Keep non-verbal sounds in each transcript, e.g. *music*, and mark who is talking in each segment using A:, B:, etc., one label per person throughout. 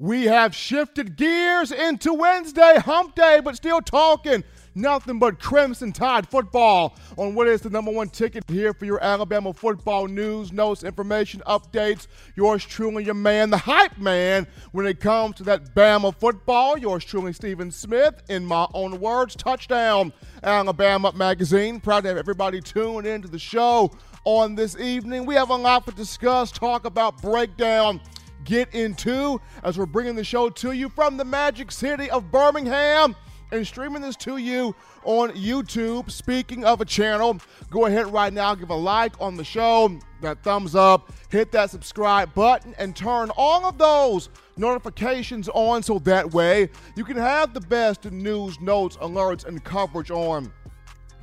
A: We have shifted gears into Wednesday, hump day, but still talking nothing but Crimson Tide football on what is the number one ticket here for your Alabama football news, notes, information, updates. Yours truly, your man, the hype man, when it comes to that Bama football. Yours truly, Stephen Smith, in my own words, touchdown Alabama magazine. Proud to have everybody tuned into the show on this evening. We have a lot to discuss, talk about, breakdown get into as we're bringing the show to you from the magic city of Birmingham and streaming this to you on YouTube. Speaking of a channel, go ahead right now, give a like on the show, that thumbs up, hit that subscribe button, and turn all of those notifications on so that way you can have the best news, notes, alerts, and coverage on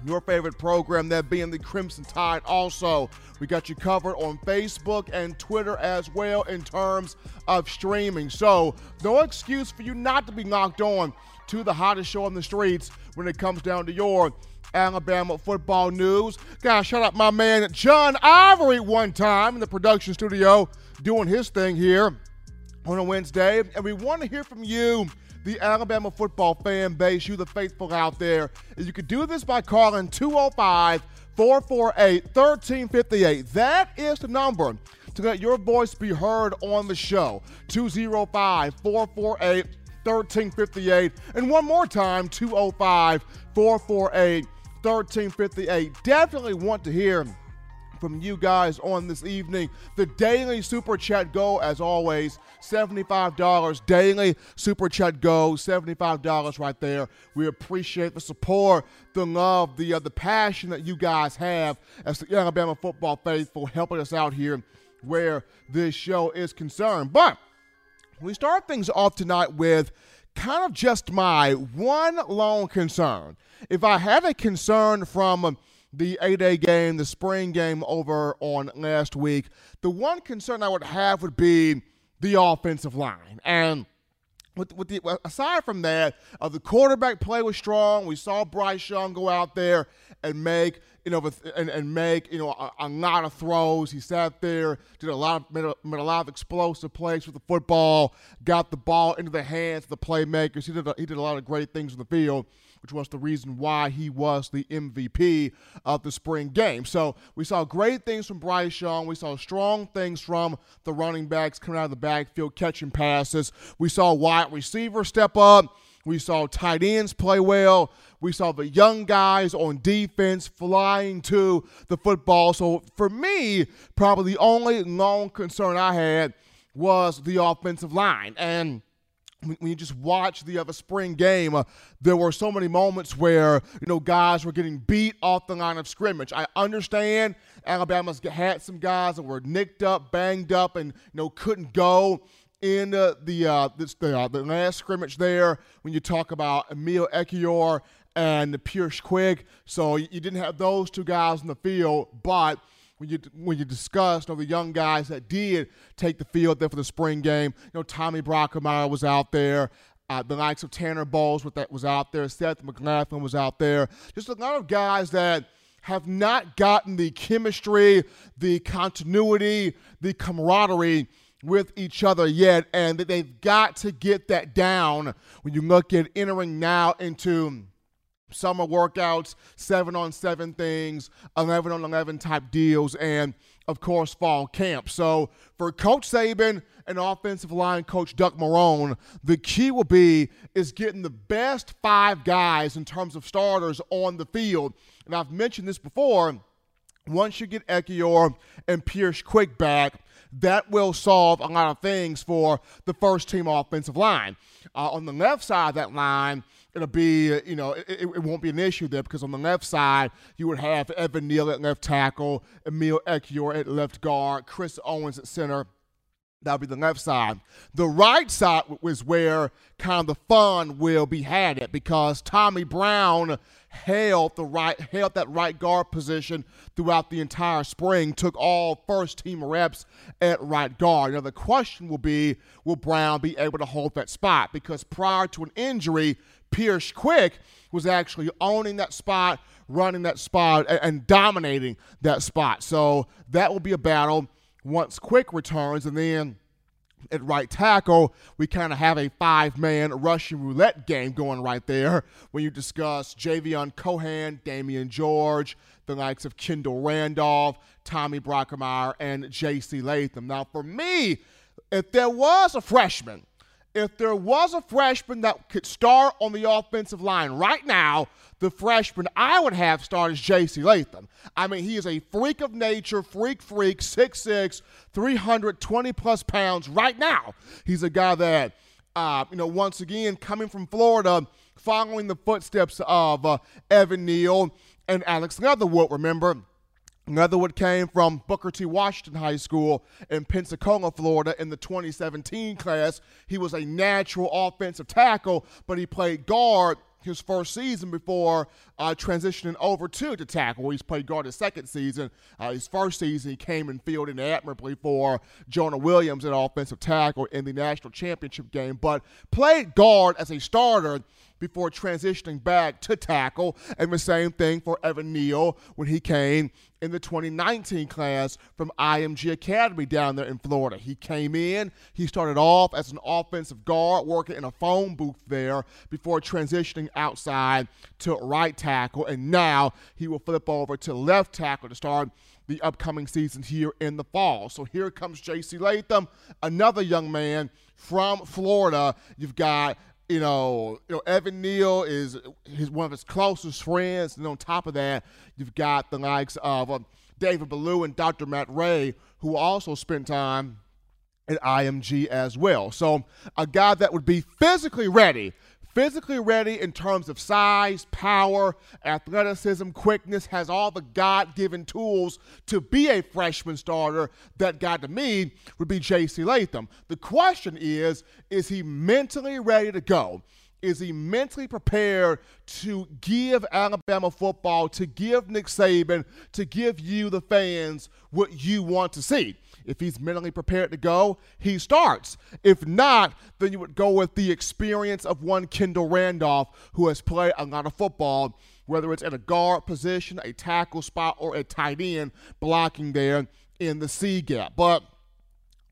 A: your favorite program, that being the Crimson Tide. Also, we got you covered on Facebook and Twitter as well in terms of streaming. So, no excuse for you not to be knocked on to the hottest show on the streets when it comes down to your Alabama football news. Gotta shout out my man John Ivory one time in the production studio doing his thing here on a Wednesday. And we want to hear from you the Alabama football fan base, you the faithful out there. And you can do this by calling 205 448 1358. That is the number to let your voice be heard on the show. 205 448 1358. And one more time 205 448 1358. Definitely want to hear from you guys on this evening. The daily super chat go, as always, $75 daily super chat go, $75 right there. We appreciate the support, the love, the uh, the passion that you guys have as the Alabama football faithful helping us out here where this show is concerned. But we start things off tonight with kind of just my one lone concern. If I had a concern from the A-Day game, the spring game over on last week, the one concern I would have would be the offensive line. And with, with the, aside from that, uh, the quarterback play was strong. We saw Bryce Young go out there and make you know and, and make you know a, a, lot of throws. He sat there, did a lot of made a, made a, lot of explosive plays with the football, got the ball into the hands of the playmakers. He did a, he did a lot of great things in the field which was the reason why he was the MVP of the spring game. So we saw great things from Bryce Young. We saw strong things from the running backs coming out of the backfield, catching passes. We saw wide receivers step up. We saw tight ends play well. We saw the young guys on defense flying to the football. So for me, probably the only long concern I had was the offensive line. And when you just watch the other spring game, uh, there were so many moments where you know guys were getting beat off the line of scrimmage. I understand Alabama's had some guys that were nicked up, banged up, and you know couldn't go in uh, the uh, this, the, uh, the last scrimmage there. When you talk about Emil Ekiyor and Pierce Quick, so you didn't have those two guys in the field, but when you when you discussed you know, the young guys that did take the field there for the spring game. You know, Tommy Brockermeyer was out there. Uh, the likes of Tanner Bowles was out there. Seth McLaughlin was out there. Just a lot of guys that have not gotten the chemistry, the continuity, the camaraderie with each other yet, and they've got to get that down when you look at entering now into summer workouts, seven on seven things, 11 on 11 type deals, and of course, fall camp. So for Coach Saban and offensive line coach Doug Marrone, the key will be is getting the best five guys in terms of starters on the field. And I've mentioned this before. Once you get Ekiyor and Pierce Quick back, that will solve a lot of things for the first team offensive line. Uh, on the left side of that line, it'll be, uh, you know, it, it, won't be an issue there because on the left side, you would have Evan Neal at left tackle, Emil Ekiyor at left guard, Chris Owens at center. That'll be the left side. The right side was where kind of the fun will be had at because Tommy Brown held the right held that right guard position throughout the entire spring, took all first team reps at right guard. Now the question will be, will Brown be able to hold that spot? Because prior to an injury, Pierce Quick was actually owning that spot, running that spot, and, and dominating that spot. So that will be a battle once Quick returns, and then at right tackle, we kind of have a five man Russian roulette game going right there when you discuss Javion Cohen, Damieon George, the likes of Kendall Randolph, Tommy Brockermeyer, and J.C. Latham. Now, for me, if there was a freshman, if there was a freshman that could start on the offensive line right now, the freshman I would have start is J.C. Latham. I mean, he is a freak of nature, freak, freak, 6'6, 320 plus pounds right now. He's a guy that, uh, you know, once again, coming from Florida, following the footsteps of uh, Evan Neal and Alex Leatherwood, remember? Leatherwood came from Booker T. Washington High School in Pensacola, Florida in the 2017 class. He was a natural offensive tackle, but he played guard his first season before uh, transitioning over to the tackle. He's played guard his second season. Uh, his first season, he came and fielded admirably for Jonah Williams, an offensive tackle, in the national championship game, but played guard as a starter before transitioning back to tackle. And the same thing for Evan Neal when he came in the 2019 class from IMG Academy down there in Florida. He came in, he started off as an offensive guard working in a phone booth there before transitioning outside to right tackle. And now he will flip over to left tackle to start the upcoming season here in the fall. So here comes J.C. Latham, another young man from Florida. You've got you know, you know, Evan Neal is his one of his closest friends, and on top of that, you've got the likes of uh, David Ballou and Dr. Matt Ray, who also spent time at IMG as well. So a guy that would be physically ready physically ready in terms of size, power, athleticism, quickness, has all the God given tools to be a freshman starter. That guy to me would be J.C. Latham. The question is is he mentally ready to go? Is he mentally prepared to give Alabama football, to give Nick Saban, to give you, the fans, what you want to see? If he's mentally prepared to go, he starts. If not, then you would go with the experience of one Kendall Randolph, who has played a lot of football, whether it's at a guard position, a tackle spot, or a tight end blocking there in the C gap. But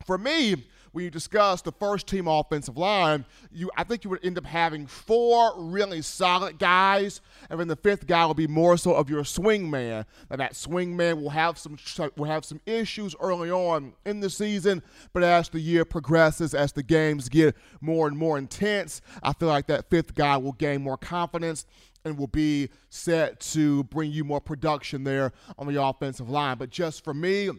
A: for me, when you discuss the first team offensive line, you I think you would end up having four really solid guys, and then the fifth guy will be more so of your swing man. And that swing man will have some will have some issues early on in the season, but as the year progresses, as the games get more and more intense, I feel like that fifth guy will gain more confidence and will be set to bring you more production there on the offensive line. But just for me,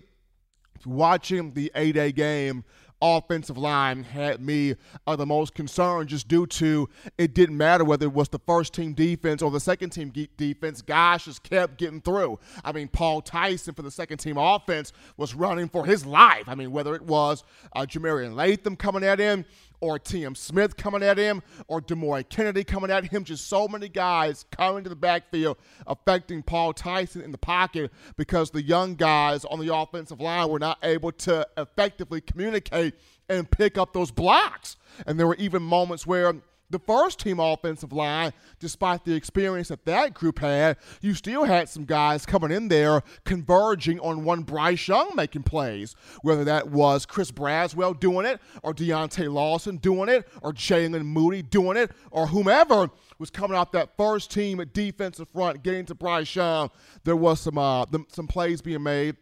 A: watching the A-Day game offensive line had me uh, the most concerned just due to it didn't matter whether it was the first team defense or the second team defense. Guys just kept getting through. I mean, Paul Tyson for the second team offense was running for his life. I mean, whether it was uh, Jah-Marien Latham coming at him or T.M. Smith coming at him, or Demouy Kennedy coming at him. Just so many guys coming to the backfield, affecting Paul Tyson in the pocket because the young guys on the offensive line were not able to effectively communicate and pick up those blocks. And there were even moments where the first team offensive line, despite the experience that that group had, you still had some guys coming in there converging on one Bryce Young making plays. Whether that was Chris Braswell doing it, or Deontae Lawson doing it, or Jaylen Moody doing it, or whomever was coming off that first team defensive front, getting to Bryce Young. There was some uh, some plays being made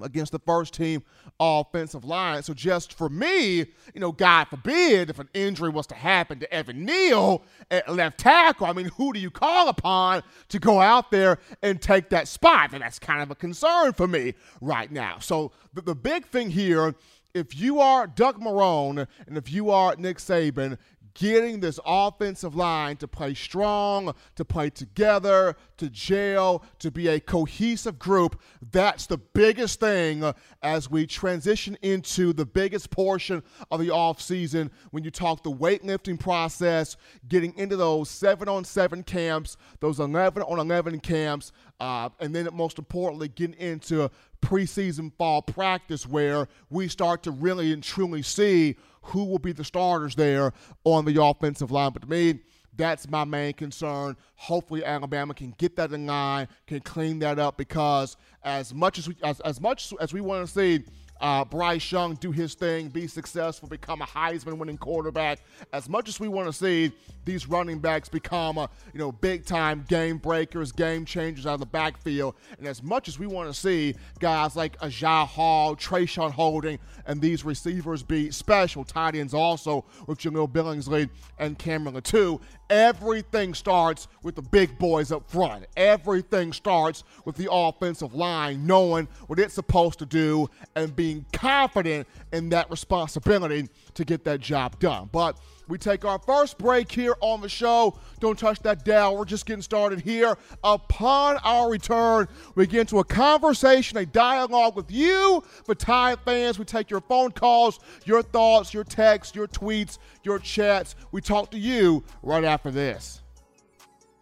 A: against the first team offensive line. So just for me, you know, God forbid if an injury was to happen to Evan Neal at left tackle, I mean, who do you call upon to go out there and take that spot? And that's kind of a concern for me right now. So the, the big thing here if you are Doug Marrone and if you are Nick Saban, getting this offensive line to play strong, to play together, to gel, to be a cohesive group. That's the biggest thing as we transition into the biggest portion of the offseason when you talk the weightlifting process, getting into those seven on seven camps, those 11 on 11 camps, uh, and then most importantly, getting into preseason fall practice where we start to really and truly see who will be the starters there on the offensive line. But to me, that's my main concern. Hopefully, Alabama can get that in line, can clean that up because as much as we as, as much as we want to see uh, Bryce Young do his thing, be successful, become a Heisman winning quarterback. As much as we want to see these running backs become, a, you know, big time game breakers, game changers out of the backfield, and as much as we want to see guys like Agiye Hall, Traeshon Holding, and these receivers be special tight ends also with Jahleel Billingsley and Cameron Latu, everything starts with the big boys up front. Everything starts with the offensive line knowing what it's supposed to do and being confident in that responsibility to get that job done. But we take our first break here on the show. Don't touch that dial. We're just getting started here. Upon our return, we get into a conversation, a dialogue with you, Tide fans. We take your phone calls, your thoughts, your texts, your tweets, your chats. We talk to you right after this.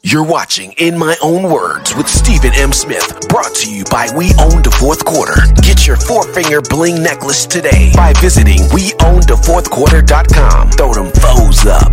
B: You're watching In My Own Words with Stephen M. Smith, brought to you by We Own the Fourth Quarter. Get your four finger bling necklace today by visiting WeOwnTheFourthQuarter.com. Throw them foes up.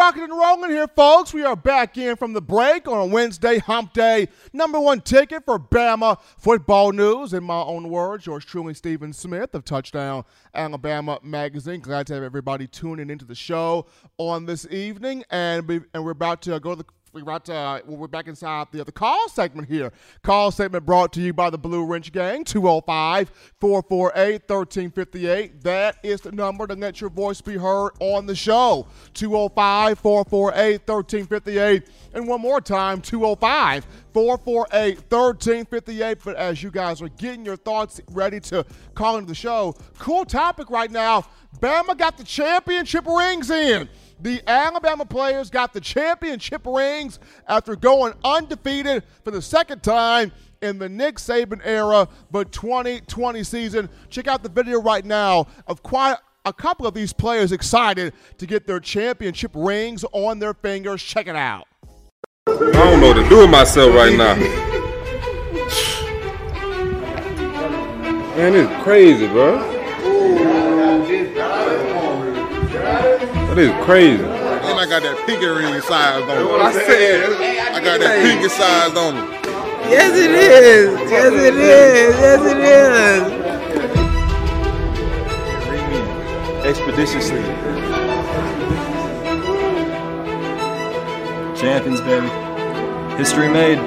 A: Rocking and rolling here, folks. We are back in from the break on a Wednesday, hump day. Number one ticket for Bama football news. In my own words, yours truly, Stephen Smith of Touchdown Alabama Magazine. Glad to have everybody tuning into the show on this evening. And, and we're about to go to the we're about to, uh, we're back inside the other call segment here. Call segment brought to you by the Blue Wrench Gang, 205 448 1358. That is the number to let your voice be heard on the show. 205 448 1358. And one more time, 205 448 1358. But as you guys are getting your thoughts ready to call into the show, cool topic right now. Bama got the championship rings in. The Alabama players got the championship rings after going undefeated for the second time in the Nick Saban era, but 2020 season. Check out the video right now of quite a couple of these players excited to get their championship rings on their fingers. Check it out.
C: I don't know what to do with myself right now. Man, it's crazy, bro. That is crazy.
D: And I got that pinky ring size on it.
C: What I said.
D: I got that pinky size on it.
E: Yes, it is. Yes, it is. Yes, it is.
F: expeditiously. Champions, baby. History made.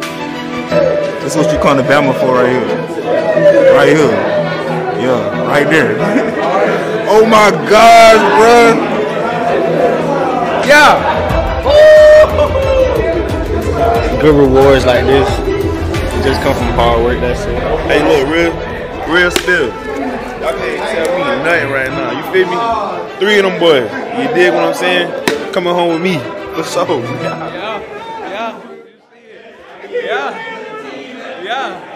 F: That's what you call the Bama for right here. Right here. Yeah, right there. *laughs* oh my gosh, bruh. Yeah.
G: Good rewards like this just come from hard work. That's it.
H: Hey, look, real, real still. Y'all can't tell me nothing right now. You feel me? Three of them boys. You dig what I'm saying? Coming home with me. For sure.
I: Yeah. Yeah. Yeah. Yeah.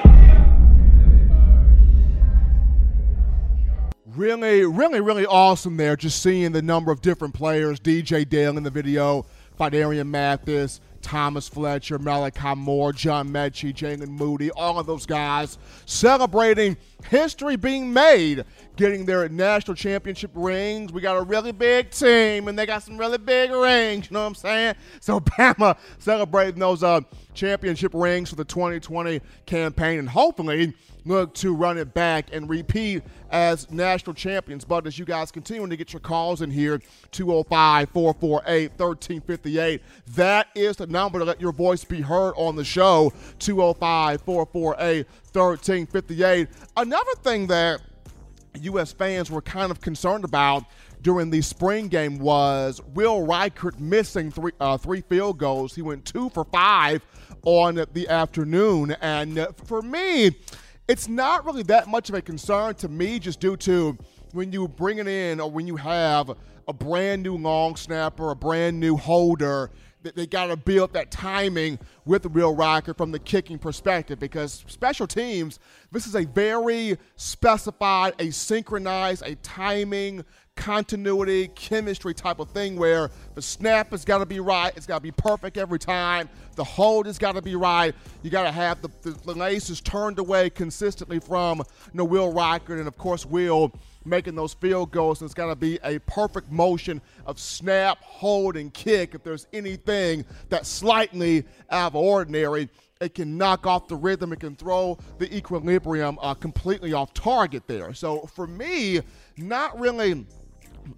A: Really, really, really awesome there. Just seeing the number of different players. DJ Dale in the video, Phidarian Mathis, Thomas Fletcher, Malachi Moore, John Metchie, Jaylen Moody, all of those guys celebrating history being made, getting their national championship rings. We got a really big team, and they got some really big rings. You know what I'm saying? *laughs* So Bama celebrating those uh, championship rings for the 2020 campaign, and hopefully look to run it back and repeat as national champions. But as you guys continue to get your calls in here, 205 448 1358, that is the number to let your voice be heard on the show 205 448 1358. Another thing that U.S. fans were kind of concerned about during the spring game was Will Reichard missing three uh, three field goals. He went two for five on the afternoon, and for me, it's not really that much of a concern to me, just due to when you bring it in or when you have a brand new long snapper, a brand new holder they got to build that timing with the Will Reichard from the kicking perspective because special teams, this is a very specified, a synchronized, a timing, continuity, chemistry type of thing where the snap has got to be right. It's got to be perfect every time. The hold has got to be right. You got to have the, the, the laces turned away consistently from you know, Will Reichard. And of course, Will making those field goals. And it's got to be a perfect motion of snap, hold, and kick. If there's anything that's slightly out of ordinary, it can knock off the rhythm. It can throw the equilibrium uh, completely off target there. So for me, not really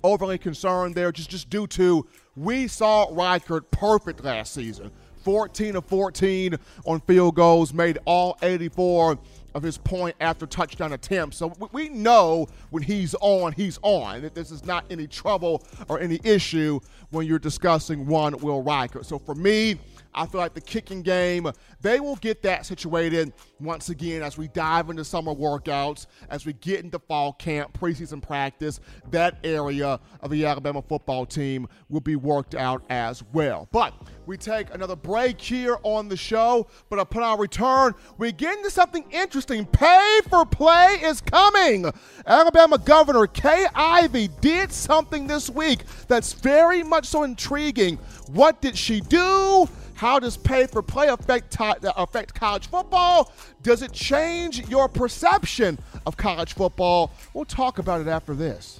A: overly concerned there, just just due to we saw Reichard perfect last season. 14 of 14 on field goals, made all 84 of his point after touchdown attempts. So we know when he's on, he's on. That this is not any trouble or any issue when you're discussing one Will Reichard. So for me, I feel like the kicking game, they will get that situated once again as we dive into summer workouts, as we get into fall camp, preseason practice. That area of the Alabama football team will be worked out as well. But we take another break here on the show. But upon our return, we get into something interesting. Pay for play is coming. Alabama Governor Kay Ivey did something this week that's very much so intriguing. What did she do? How does pay for play affect, uh, affect college football? Does it change your perception of college football? We'll talk about it after this.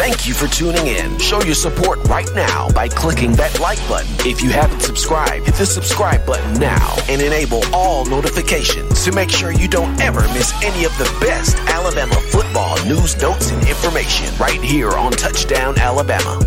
B: Thank you for tuning in. Show your support right now by clicking that like button. If you haven't subscribed, hit the subscribe button now and enable all notifications to make sure you don't ever miss any of the best Alabama football news, notes, and information right here on Touchdown Alabama.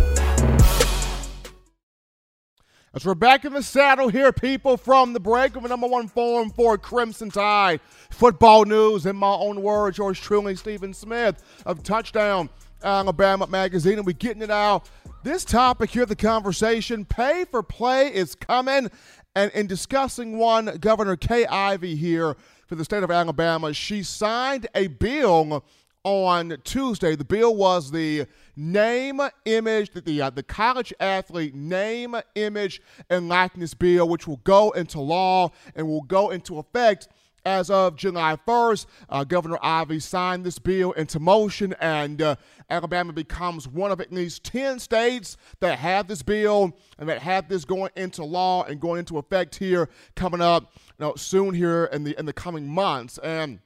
A: As we're back in the saddle here, people, from the break of the number one forum for Crimson Tide football news. In my own words, yours truly, Stephen Smith of Touchdown Alabama Magazine, and we're getting it out. This topic here, the conversation, pay for play is coming. And in discussing one, Governor Kay Ivey here for the state of Alabama, she signed a bill on Tuesday. The bill was the name, image, the uh, the college athlete name, image, and likeness bill, which will go into law and will go into effect as of July 1st, uh, Governor Ivey signed this bill into motion, and uh, Alabama becomes one of at least 10 states that have this bill and that have this going into law and going into effect here coming up you know, soon here in the in the coming months. And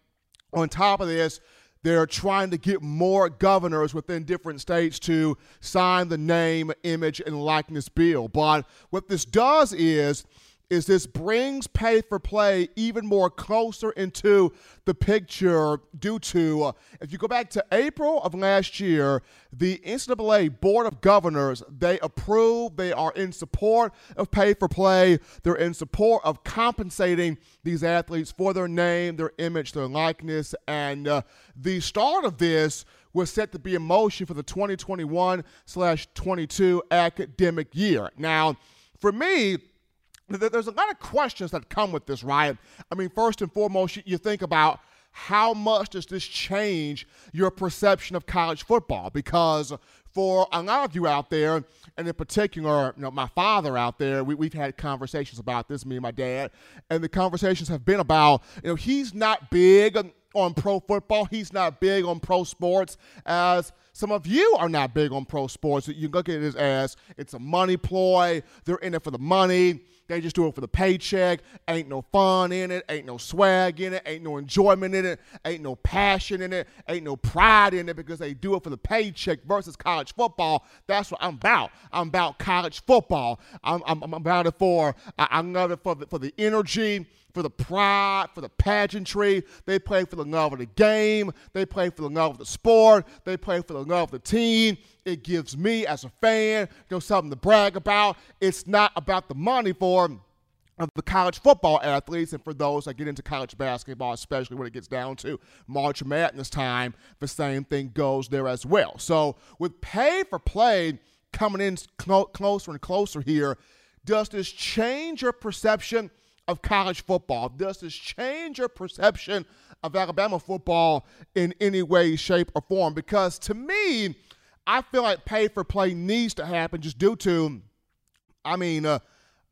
A: on top of this, they're trying to get more governors within different states to sign the name, image, and likeness bill. But what this does is is this brings pay for play even more closer into the picture due to uh, if you go back to April of last year, the NCAA Board of Governors they approved, they are in support of pay for play, they're in support of compensating these athletes for their name, their image, their likeness, and uh, the start of this was set to be in motion for the 2021 slash 22 academic year. Now, for me there's a lot of questions that come with this, right? I mean, first and foremost, you think about how much does this change your perception of college football? Because for a lot of you out there, and in particular, you know, my father out there, we, we've had conversations about this, me and my dad, and the conversations have been about, you know, he's not big on pro football. He's not big on pro sports as some of you are not big on pro sports. You look at it as it's a money ploy. They're in it for the money. They just do it for the paycheck. Ain't no fun in it. Ain't no swag in it. Ain't no enjoyment in it. Ain't no passion in it. Ain't no pride in it because they do it for the paycheck versus college football. That's what I'm about. I'm about college football. I'm, I'm, I'm about it for, I, I love it for the, for the energy for the pride, for the pageantry. They play for the love of the game. They play for the love of the sport. They play for the love of the team. It gives me, as a fan, you know, something to brag about. It's not about the money for of the college football athletes and for those that get into college basketball, especially when it gets down to March Madness time, the same thing goes there as well. So with pay for play coming in clo- closer and closer here, does this change your perception of college football? Does this change your perception of Alabama football in any way, shape, or form? Because to me, I feel like pay for play needs to happen just due to, I mean, uh,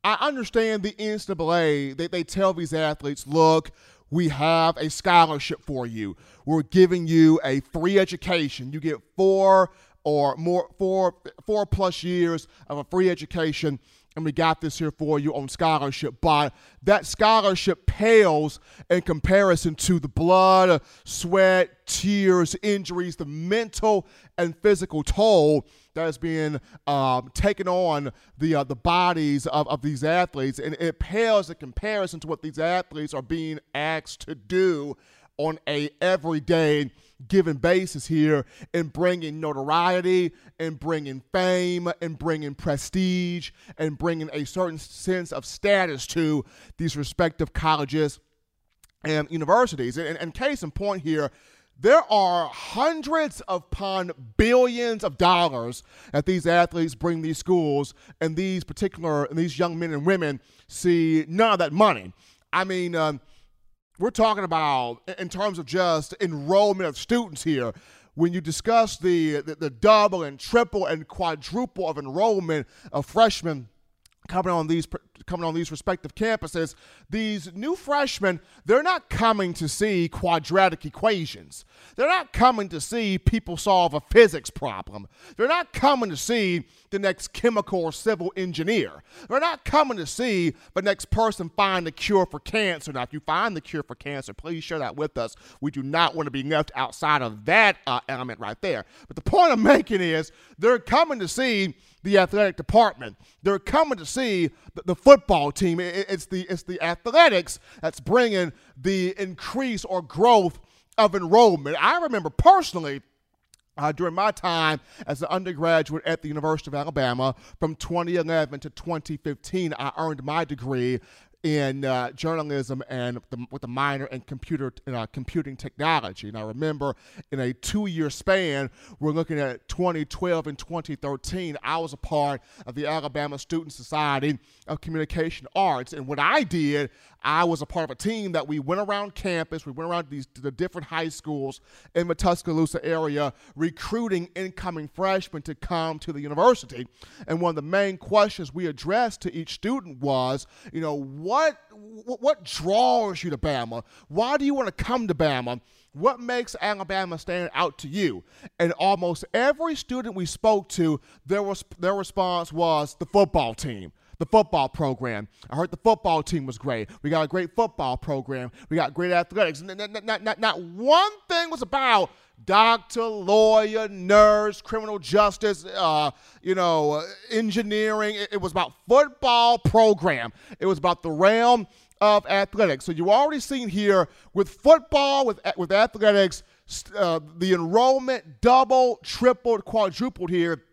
A: I understand the NCAA. They, they tell these athletes, look, we have a scholarship for you. We're giving you a free education. You get four or more, four, four plus years of a free education and we got this here for you on scholarship, but that scholarship pales in comparison to the blood, sweat, tears, injuries, the mental and physical toll that is being um, taken on the uh, the bodies of, of these athletes, and it pales in comparison to what these athletes are being asked to do on a everyday given basis here and bringing notoriety and bringing fame and bringing prestige and bringing a certain sense of status to these respective colleges and universities. And, and case in point here, there are hundreds upon billions of dollars that these athletes bring these schools, and these particular and these young men and women see none of that money. I mean, um, we're talking about in terms of just enrollment of students here. When you discuss the, the, the double and triple and quadruple of enrollment of freshmen coming on these coming on these respective campuses, these new freshmen, they're not coming to see quadratic equations. They're not coming to see people solve a physics problem. They're not coming to see the next chemical or civil engineer. They're not coming to see the next person find the cure for cancer. Now, if you find the cure for cancer, please share that with us. We do not want to be left outside of that uh, element right there. But the point I'm making is they're coming to see the athletic department. They're coming to see the, the football team. It, it's the it's the athletics that's bringing the increase or growth of enrollment. I remember personally. Uh, during my time as an undergraduate at the University of Alabama from 2011 to 2015, I earned my degree in uh, journalism and the, with a minor in computer uh, computing technology. And I remember in a two-year span, we're looking at 2012 and 2013. I was a part of the Alabama Student Society of Communication Arts, and what I did, I was a part of a team that we went around campus, we went around these the different high schools in the Tuscaloosa area, recruiting incoming freshmen to come to the university. And one of the main questions we addressed to each student was, you know, what what draws you to Bama? Why do you want to come to Bama? What makes Alabama stand out to you? And almost every student we spoke to, their, their response was the football team the football program. I heard the football team was great. We got a great football program. We got great athletics. Not, not, not, not one thing was about doctor, lawyer, nurse, criminal justice, uh, you know, uh, engineering. It, it was about football program. It was about the realm of athletics. So you already seen here with football, with with athletics, uh, the enrollment double, tripled, quadrupled here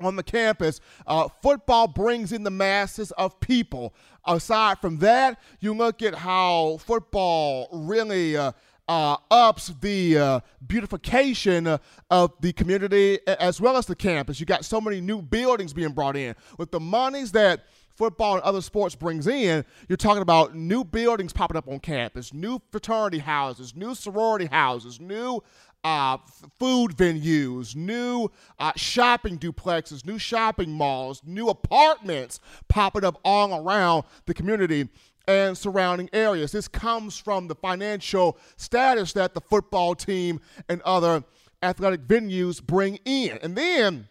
A: on the campus. Uh, football brings in the masses of people. Aside from that, you look at how football really uh, uh, ups the uh, beautification of the community as well as the campus. You got so many new buildings being brought in with the monies that football and other sports brings in, you're talking about new buildings popping up on campus, new fraternity houses, new sorority houses, new uh, food venues, new uh, shopping duplexes, new shopping malls, new apartments popping up all around the community and surrounding areas. This comes from the financial status that the football team and other athletic venues bring in. And then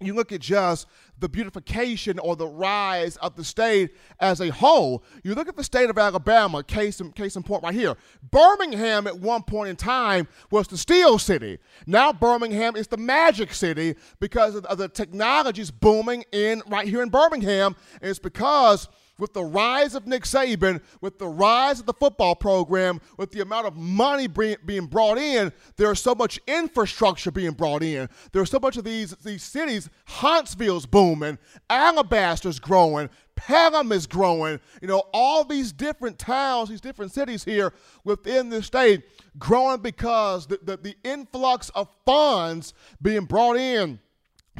A: you look at just the beautification or the rise of the state as a whole. You look at the state of Alabama, case in, case in point right here. Birmingham at one point in time was the Steel City. Now Birmingham is the Magic City because of, of the technologies booming in right here in Birmingham. And it's because – with the rise of Nick Saban, with the rise of the football program, with the amount of money being brought in, there's so much infrastructure being brought in. There's so much of these, these cities. Huntsville's booming, Alabaster's growing, Pelham is growing. You know, all these different towns, these different cities here within the state growing because the, the, the influx of funds being brought in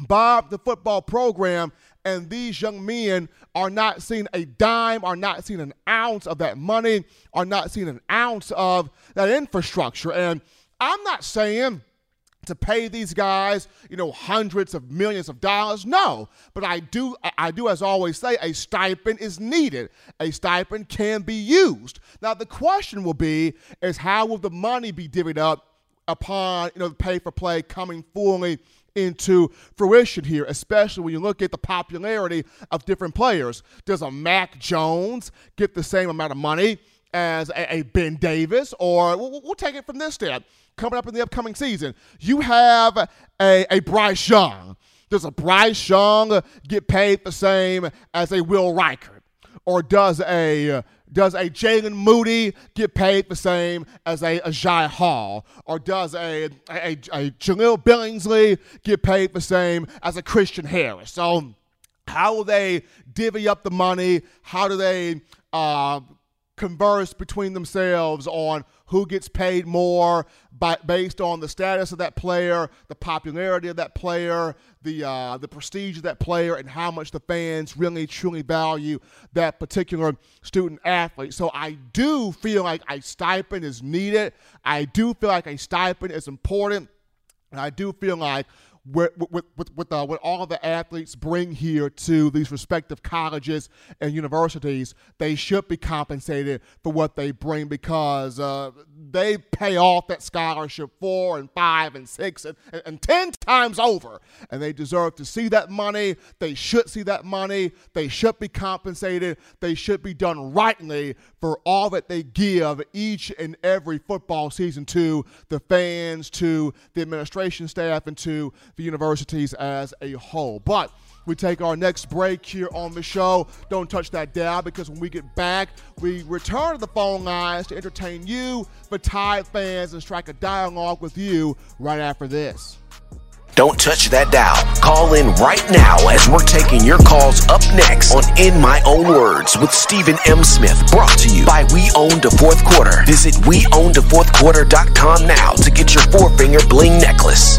A: by the football program and these young men are not seeing a dime, are not seeing an ounce of that money, are not seeing an ounce of that infrastructure. And I'm not saying to pay these guys, you know, hundreds of millions of dollars. No, but I do, I do, as always say, a stipend is needed. A stipend can be used. Now the question will be: is how will the money be divvied up upon you know the pay for play coming fully into fruition here, especially when you look at the popularity of different players. Does a Mac Jones get the same amount of money as a, a Ben Davis? Or we'll, we'll, take it from this step. Coming up in the upcoming season, you have a, a Bryce Young. Does a Bryce Young get paid the same as a Will Reichard? Or does a does a Jaylen Moody get paid the same as a, a Jai Hall? Or does a, a, a Jahleel Billingsley get paid the same as a Christian Harris? So, how will they divvy up the money? How do they uh, converse between themselves on who gets paid more by, based on the status of that player, the popularity of that player, the uh, the prestige of that player, and how much the fans really truly value that particular student athlete. So I do feel like a stipend is needed. I do feel like a stipend is important. And I do feel like with, with, with, uh, what all the athletes bring here to these respective colleges and universities, they should be compensated for what they bring because uh, they pay off that scholarship four and five and six and, and, and, ten times over. And they deserve to see that money. They should see that money. They should be compensated. They should be done rightly for all that they give each and every football season to the fans, to the administration staff, and to the universities as a whole. But we take our next break here on the show. Don't touch that dial because when we get back, we return to the phone lines to entertain you, the Tide fans, and strike a dialogue with you right after this.
B: Don't touch that dial. Call in right now as we're taking your calls up next on In My Own Words with Stephen M. Smith. Brought to you by We Own the Fourth Quarter. Visit WeOwnTheFourthQuarter.com now to get your four finger bling necklace.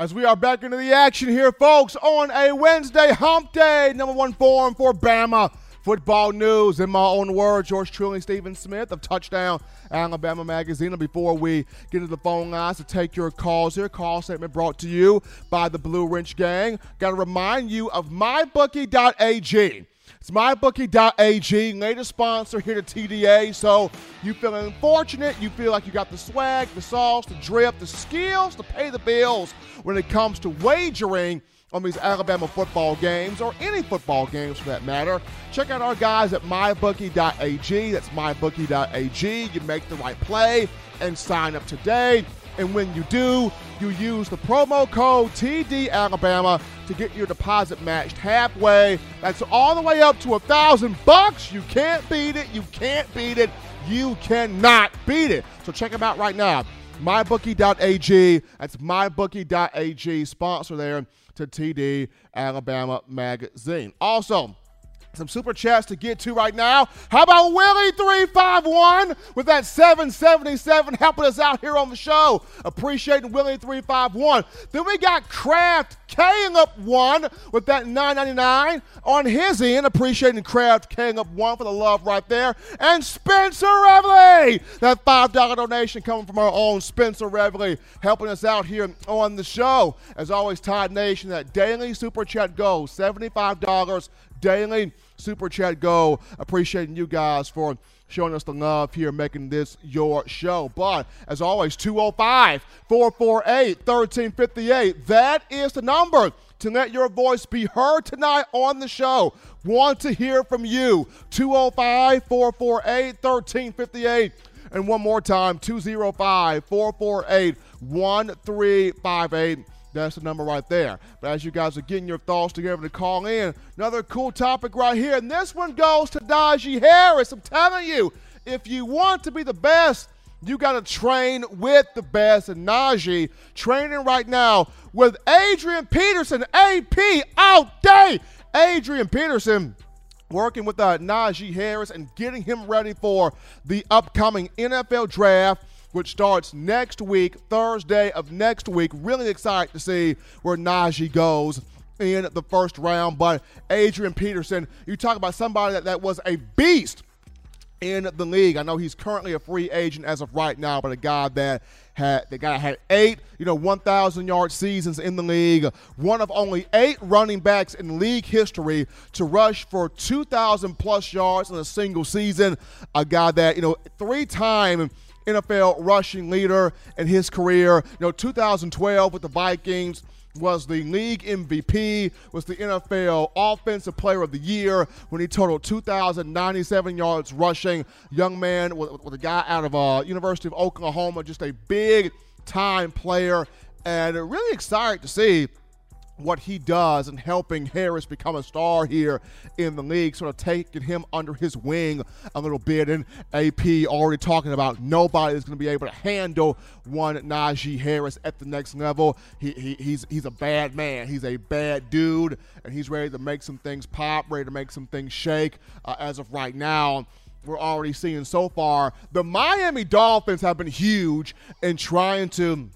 A: As we are back into the action here, folks, on a Wednesday hump day, number one forum for Bama football news. In my own words, yours truly, Stephen Smith of Touchdown Alabama Magazine. And before we get into the phone lines to take your calls here, call statement brought to you by the Blue Wrench Gang. Got to remind you of mybookie.ag. It's mybookie.ag, latest sponsor here to TDA. So you feeling fortunate, you feel like you got the swag, the sauce, the drip, the skills to pay the bills when it comes to wagering on these Alabama football games or any football games for that matter. Check out our guys at mybookie.ag. That's mybookie.ag. You make the right play and sign up today. And when you do, you use the promo code TD Alabama to get your deposit matched halfway. That's all the way up to a thousand bucks. You can't beat it. You can't beat it. You cannot beat it. So check them out right now. MyBookie.ag. That's MyBookie.ag. Sponsor there to TD Alabama Magazine. Also, some super chats to get to right now. How about Willie351 with that 777 helping us out here on the show? Appreciating Willie351. Then we got Kraft King up one with that 999 on his end. Appreciating Kraft King up one for the love right there. And Spencer Reveley, that $5 donation coming from our own Spencer Reveley, helping us out here on the show. As always, Tide Nation, that daily super chat goes $75 daily. Super Chat Go. Appreciating you guys for showing us the love here, making this your show. But as always, 205 448 1358. That is the number to let your voice be heard tonight on the show. Want to hear from you. 205 448 1358. And one more time, 205 448 1358. That's the number right there. But as you guys are getting your thoughts together to call in, another cool topic right here. And this one goes to Najee Harris. I'm telling you, if you want to be the best, you got to train with the best. And Najee training right now with Adrian Peterson, AP, out day. Adrian Peterson working with uh, Najee Harris and getting him ready for the upcoming NFL draft which starts next week, Thursday of next week. Really excited to see where Najee goes in the first round. But Adrian Peterson, you talk about somebody that, that was a beast in the league. I know he's currently a free agent as of right now, but a guy that had the guy had eight, you know, 1,000 yard seasons in the league. One of only eight running backs in league history to rush for 2,000 plus yards in a single season. A guy that you know three time NFL rushing leader in his career. You know, 2012 with the Vikings was the league MVP, was the NFL Offensive Player of the Year when he totaled 2,097 yards rushing. Young man with, with a guy out of uh, University of Oklahoma, just a big time player, and really excited to see what he does and helping Harris become a star here in the league, sort of taking him under his wing a little bit. And AP already talking about nobody is going to be able to handle one Najee Harris at the next level. He, he, he's he's a bad man. He's a bad dude, and he's ready to make some things pop, ready to make some things shake. Uh, as of right now, we're already seeing so far the Miami Dolphins have been huge in trying to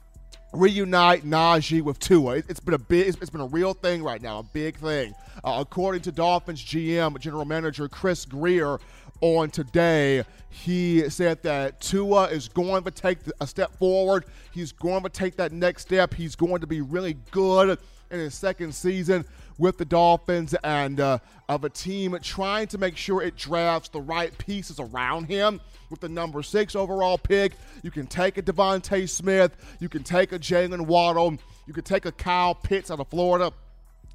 A: reunite Najee with Tua. It's been a big, it's been a real thing right now, a big thing. Uh, according to Dolphins GM, General Manager Chris Grier on today, he said that Tua is going to take a step forward. He's going to take that next step. He's going to be really good in his second season with the Dolphins and uh, of a team trying to make sure it drafts the right pieces around him with the number six overall pick. You can take a DeVonta Smith. You can take a Jaylen Waddle. You can take a Kyle Pitts out of Florida.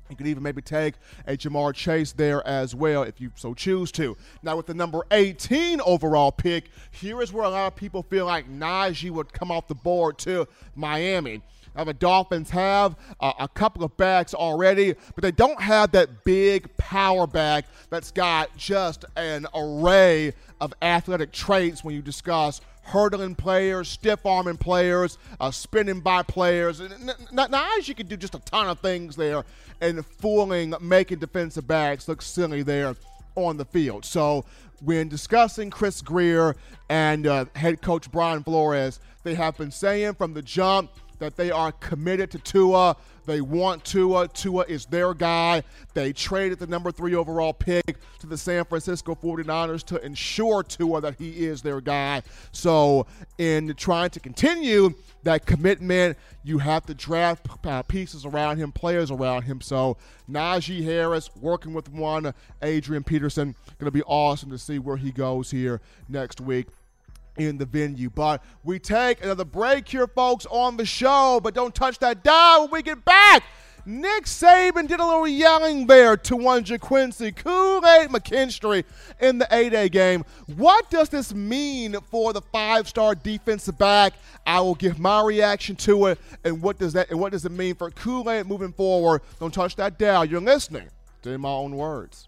A: You could even maybe take a Ja'Marr Chase there as well if you so choose to. Now, with the number 18 overall pick, here is where a lot of people feel like Najee would come off the board to Miami. Now, the Dolphins have uh, a couple of backs already, but they don't have that big power back that's got just an array of athletic traits when you discuss hurdling players, stiff arming players, uh, spinning by players. Now, as you can do just a ton of things there and fooling, making defensive backs look silly there on the field. So, when discussing Chris Grier and uh, head coach Brian Flores, they have been saying from the jump that they are committed to Tua. They want Tua. Tua is their guy. They traded the number three overall pick to the San Francisco 49ers to ensure Tua that he is their guy. So, in trying to continue that commitment, you have to draft uh, pieces around him, players around him. So, Najee Harris working with one, Adrian Peterson, going to be awesome to see where he goes here next week in the venue. But we take another break here, folks, on the show. But don't touch that dial when we get back. Nick Saban did a little yelling there to one Ga'Quincy Kool-Aid McKinstry in the A-Day game. What does this mean for the five-star defensive back? I will give my reaction to it, and what does that and what does it mean for Kool-Aid moving forward? Don't touch that dial. You're listening to in my own words.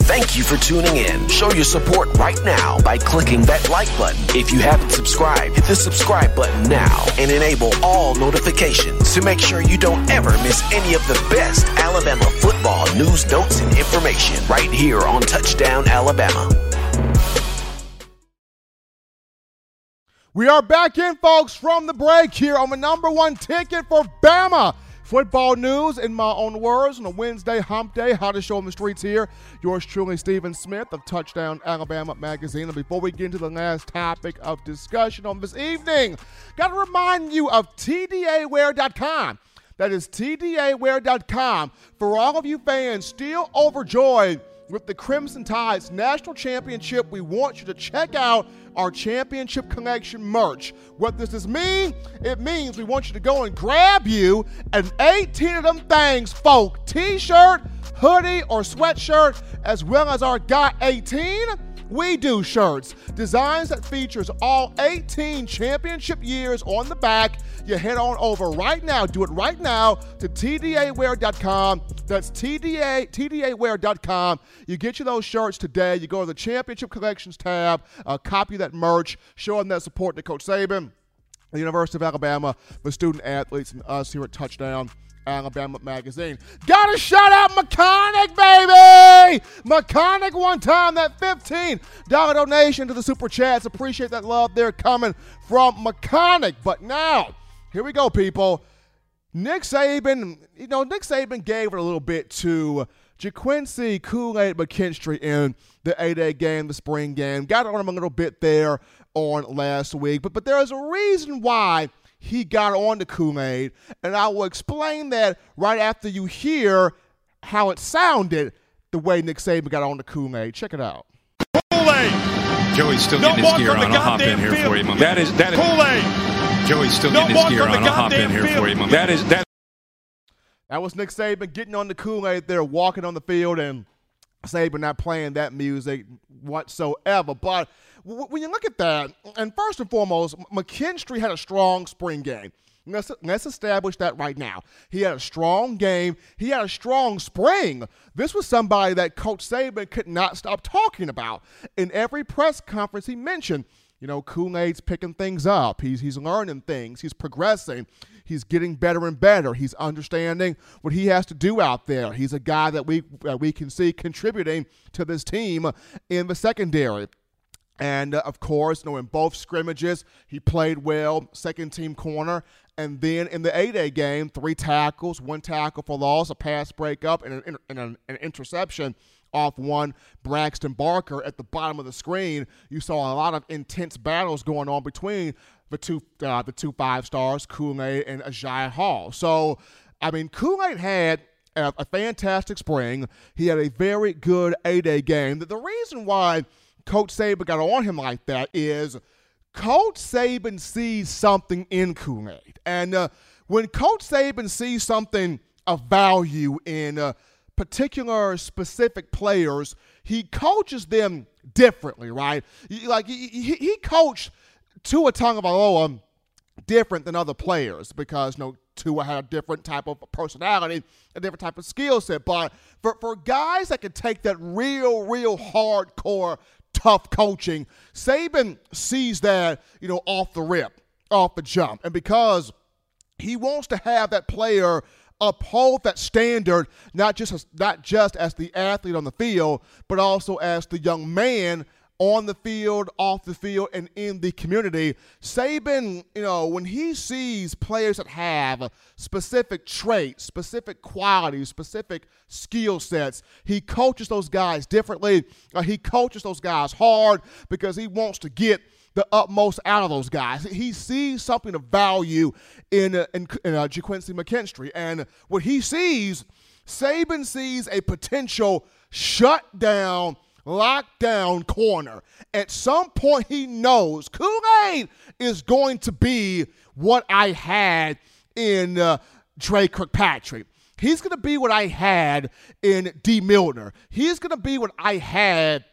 B: Thank you for tuning in. Show your support right now by clicking that like button. If you haven't subscribed, hit the subscribe button now and enable all notifications to make sure you don't ever miss any of the best Alabama football news, notes, and information right here on Touchdown Alabama.
A: We are back in, folks, from the break here on the number one ticket for Bama. Football news, in my own words, on a Wednesday hump day, hottest show on the streets here. Yours truly, Stephen Smith of Touchdown Alabama Magazine. And before we get into the last topic of discussion on this evening, got to remind you of TDAwear.com. That is TDAwear.com. For all of you fans still overjoyed with the Crimson Tide's national championship, we want you to check out our championship collection merch. What does this mean? It means we want you to go and grab you an 18 of them things, folk t shirt, hoodie, or sweatshirt, as well as our Got 18 we do shirts, designs that features all 18 championship years on the back. You head on over right now, do it right now to tdawear.com. That's tda tdawear.com. You get you those shirts today. You go to the championship collections tab, uh, copy that merch, show them that support to Coach Saban, the University of Alabama, the student athletes, and us here at Touchdown. Alabama Magazine. Gotta shout out Mechanic, baby! Mechanic one time, that $15 donation to the Super Chats. Appreciate that love there coming from Mechanic. But now, here we go, people. Nick Saban, you know, Nick Saban gave it a little bit to Ga'Quincy Kool-Aid McKinstry in the A-Day game, the spring game. Got on him a little bit there on last week. But but there is a reason why – he got on the Kool Aid, and I will explain that right after you hear how it sounded the way Nick Saban got on the Kool Aid. Check it out.
J: Kool Aid.
K: Joey's still getting his gear on. I'll hop in here
J: field.
K: for you, my man.
J: That is that is Kool Aid.
K: Joey's still getting his gear on. I'll hop in here
J: field.
K: for you, my man.
J: That is that.
A: That was Nick Saban getting on the Kool Aid there, walking on the field, and Saban not playing that music whatsoever. But when you look at that, and first and foremost, McKinstry had a strong spring game. Let's, let's establish that right now. He had a strong game. He had a strong spring. This was somebody that Coach Saban could not stop talking about. In every press conference, he mentioned, you know, Kool-Aid's picking things up. He's, he's learning things. He's progressing. He's getting better and better. He's understanding what he has to do out there. He's a guy that we, uh, we can see contributing to this team in the secondary. And uh, of course, you know, in both scrimmages, he played well, second team corner. And then in the A-Day game, three tackles, one tackle for loss, a pass breakup, and an, and an, an interception off one Braxton Barker at the bottom of the screen, you saw a lot of intense battles going on between the two uh, the two five stars, Kool Aid and Agiye Hall. So, I mean, Kool Aid had a, a fantastic spring. He had a very good A Day game. The reason why Coach Saban got on him like that is Coach Saban sees something in Kool Aid. And uh, when Coach Saban sees something of value in uh, particular specific players, he coaches them differently, right? Like he, he, he coached Tua Tagovailoa different than other players because you know Tua had a different type of personality, a different type of skill set. But for, for guys that can take that real, real hardcore, tough coaching, Saban sees that, you know, off the rip, off the jump. And because he wants to have that player uphold that standard, not just as, not just as the athlete on the field, but also as the young man on the field, off the field, and in the community. Saban, you know, when he sees players that have specific traits, specific qualities, specific skill sets, he coaches those guys differently. Uh, he coaches those guys hard because he wants to get the utmost out of those guys. He sees something of value in uh, in, in uh, Ga'Quincy McKinstry, and what he sees, Saban sees a potential shutdown lockdown corner. At some point, he knows Kool Aid is going to be what I had in uh, Dre Kirkpatrick. He's going to be what I had in Dee Milliner. He's going to be what I had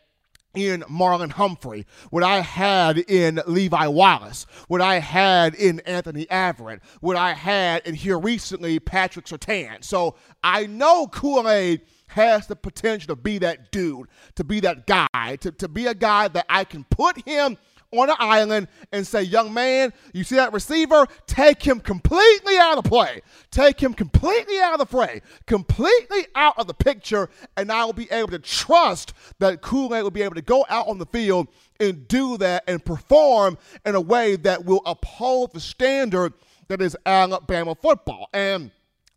A: in Marlon Humphrey, what I had in Levi Wallace, what I had in Anthony Averett, what I had in here recently Patrick Surtain. So I know Kool Aid has the potential to be that dude, to be that guy, to, to be a guy that I can put him on an island and say, young man, you see that receiver? Take him completely out of play. Take him completely out of the fray, completely out of the picture, and I will be able to trust that Kool Aid will be able to go out on the field and do that and perform in a way that will uphold the standard that is Alabama football. And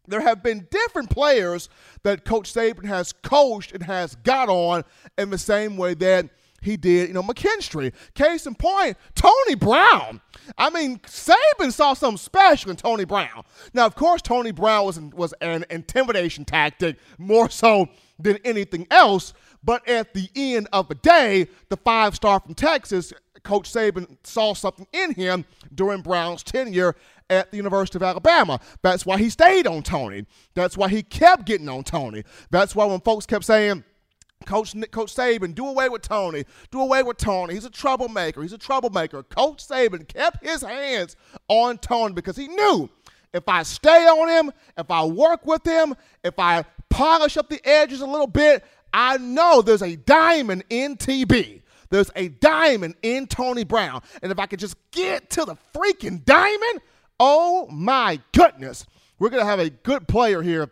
A: there have been different players that Coach Saban has coached and has got on in the same way that he did, you know, McKinstry. Case in point, Tony Brown. I mean, Saban saw something special in Tony Brown. Now, of course, Tony Brown was was an intimidation tactic more so than anything else. But at the end of the day, the five star from Texas, Coach Saban saw something in him during Brown's tenure at the University of Alabama. That's why he stayed on Tony. That's why he kept getting on Tony. That's why when folks kept saying, Coach Coach Saban, do away with Tony. Do away with Tony. He's a troublemaker. He's a troublemaker. Coach Saban kept his hands on Tony because he knew if I stay on him, if I work with him, if I polish up the edges a little bit, I know there's a diamond in TB. There's a diamond in Tony Brown. And if I could just get to the freaking diamond, oh my goodness, we're going to have a good player here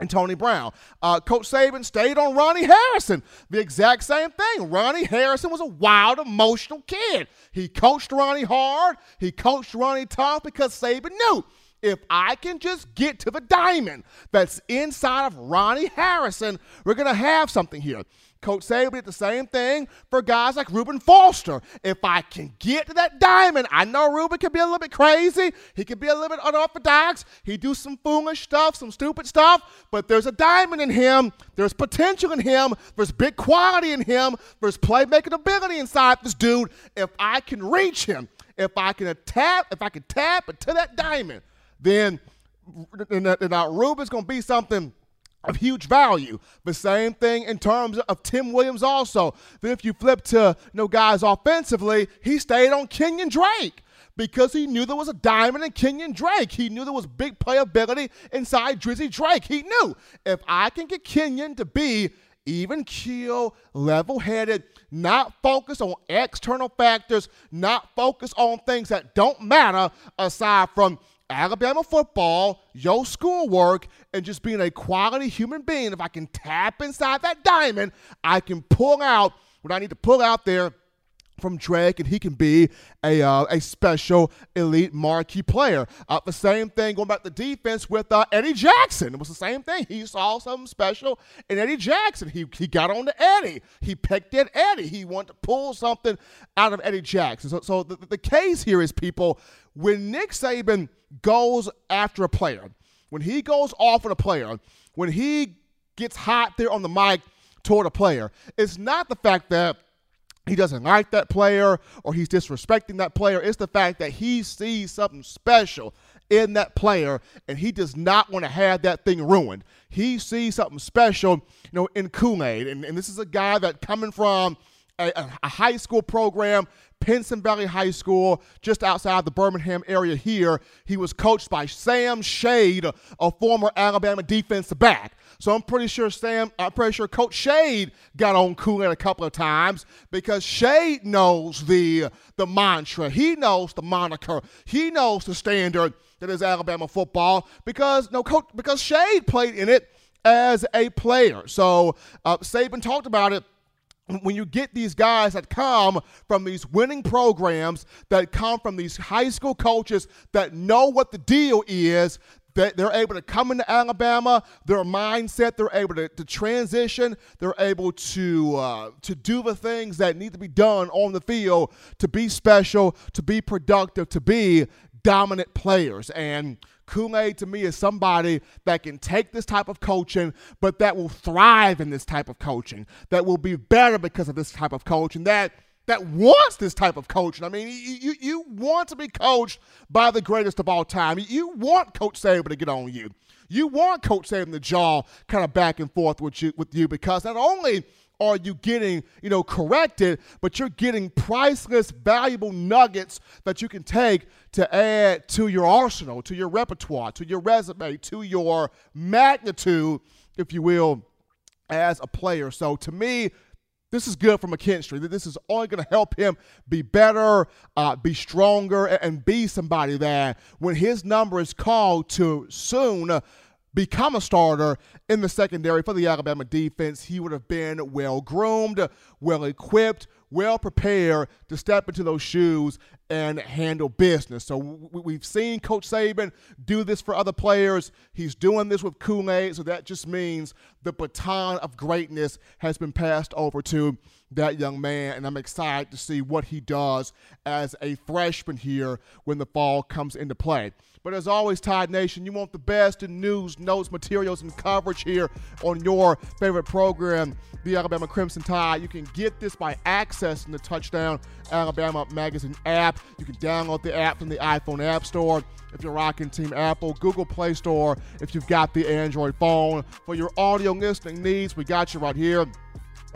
A: and Tony Brown. Uh, Coach Saban stayed on Ronnie Harrison. The exact same thing. Ronnie Harrison was a wild, emotional kid. He coached Ronnie hard. He coached Ronnie tough because Saban knew if I can just get to the diamond that's inside of Ronnie Harrison, we're going to have something here. Coach Saban did the same thing for guys like Reuben Foster. If I can get to that diamond, I know Reuben can be a little bit crazy. He can be a little bit unorthodox. He do some foolish stuff, some stupid stuff, but there's a diamond in him. There's potential in him. There's big quality in him. There's playmaking ability inside this dude. If I can reach him, if I can tap, if I can tap into that diamond, then now uh, Reuben's going to be something – of huge value. The same thing in terms of Tim Williams also. Then if you flip to you know, guys offensively, he stayed on Kenyon Drake because he knew there was a diamond in Kenyon Drake. He knew there was big playability inside Drizzy Drake. He knew if I can get Kenyon to be even keel, level headed, not focused on external factors, not focused on things that don't matter aside from Alabama football, your schoolwork, and just being a quality human being, if I can tap inside that diamond, I can pull out what I need to pull out there from Drake, and he can be a uh, a special elite marquee player. Uh, the same thing going back to defense with uh, Eddie Jackson. It was the same thing. He saw something special in Eddie Jackson. He he got on to Eddie. He picked at Eddie. He wanted to pull something out of Eddie Jackson. So so the, the case here is people when Nick Saban goes after a player, when he goes off on a player, when he gets hot there on the mic toward a player, it's not the fact that he doesn't like that player or he's disrespecting that player. It's the fact that he sees something special in that player and he does not want to have that thing ruined. He sees something special, you know, in Kool-Aid. And, and this is a guy that coming from a, a high school program, Pinson Valley High School, just outside the Birmingham area here. He was coached by Sam Shade, a former Alabama defensive back. So I'm pretty sure Sam, I'm pretty sure Coach Shade got on Kool-Aid a couple of times because Shade knows the the mantra. He knows the moniker. He knows the standard that is Alabama football because no coach because Shade played in it as a player. So uh, Saban talked about it when you get these guys that come from these winning programs, that come from these high school coaches that know what the deal is, that they're able to come into Alabama, their mindset, they're able to, to transition, they're able to uh, to do the things that need to be done on the field to be special, to be productive, to be dominant players. And Kool-Aid to me is somebody that can take this type of coaching, but that will thrive in this type of coaching, that will be better because of this type of coaching, that – that wants this type of coaching. I mean, you, you want to be coached by the greatest of all time. You want Coach Saban to get on you. You want Coach Saban to jaw kind of back and forth with you, with you because not only are you getting, you know, corrected, but you're getting priceless, valuable nuggets that you can take to add to your arsenal, to your repertoire, to your resume, to your magnitude, if you will, as a player. So to me, this is good for McKinstry. This is only going to help him be better, uh, be stronger, and be somebody that when his number is called to soon become a starter in the secondary for the Alabama defense, he would have been well groomed, well equipped, well prepared to step into those shoes and handle business. So we've seen Coach Saban do this for other players. He's doing this with Kool-Aid, so that just means the baton of greatness has been passed over to that young man, and I'm excited to see what he does as a freshman here when the fall comes into play. But as always, Tide Nation, you want the best in news, notes, materials, and coverage here on your favorite program, the Alabama Crimson Tide. You can get this by accessing the Touchdown Alabama Magazine app. You can download the app from the iPhone App Store if you're rocking Team Apple, Google Play Store if you've got the Android phone. For your audio listening needs, we got you right here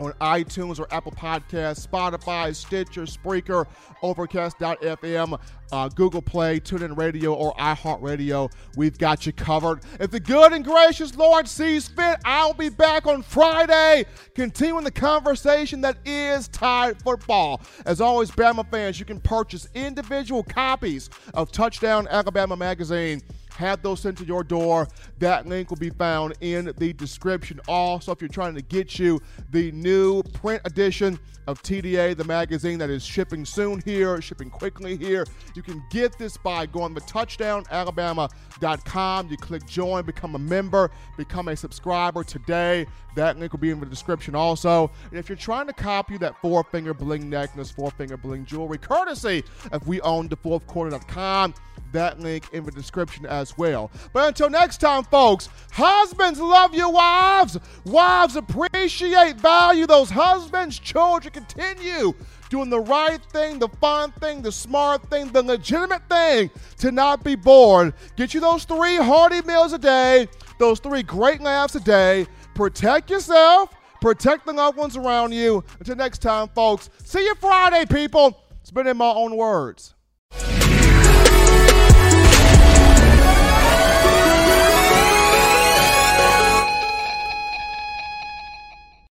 A: on iTunes or Apple Podcasts, Spotify, Stitcher, Spreaker, Overcast.fm, uh, Google Play, TuneIn Radio, or iHeartRadio. We've got you covered. If the good and gracious Lord sees fit, I'll be back on Friday, continuing the conversation that is Tide football. As always, Bama fans, you can purchase individual copies of Touchdown Alabama magazine have those sent to your door. That link will be found in the description. Also, if you're trying to get you the new print edition of TDA, the magazine that is shipping soon here, shipping quickly here, you can get this by going to touchdownalabama.com. You click join, become a member, become a subscriber today. That link will be in the description also. And if you're trying to copy that four finger bling necklace, four finger bling jewelry, courtesy of we own the fourth quarter.com, that link in the description as well. But until next time, folks, husbands love your wives. Wives appreciate, value those husbands. Children continue doing the right thing, the fun thing, the smart thing, the legitimate thing to not be bored. Get you those three hearty meals a day, those three great laughs a day. Protect yourself, protect the loved ones around you. Until next time, folks, see you Friday, people. In my own words.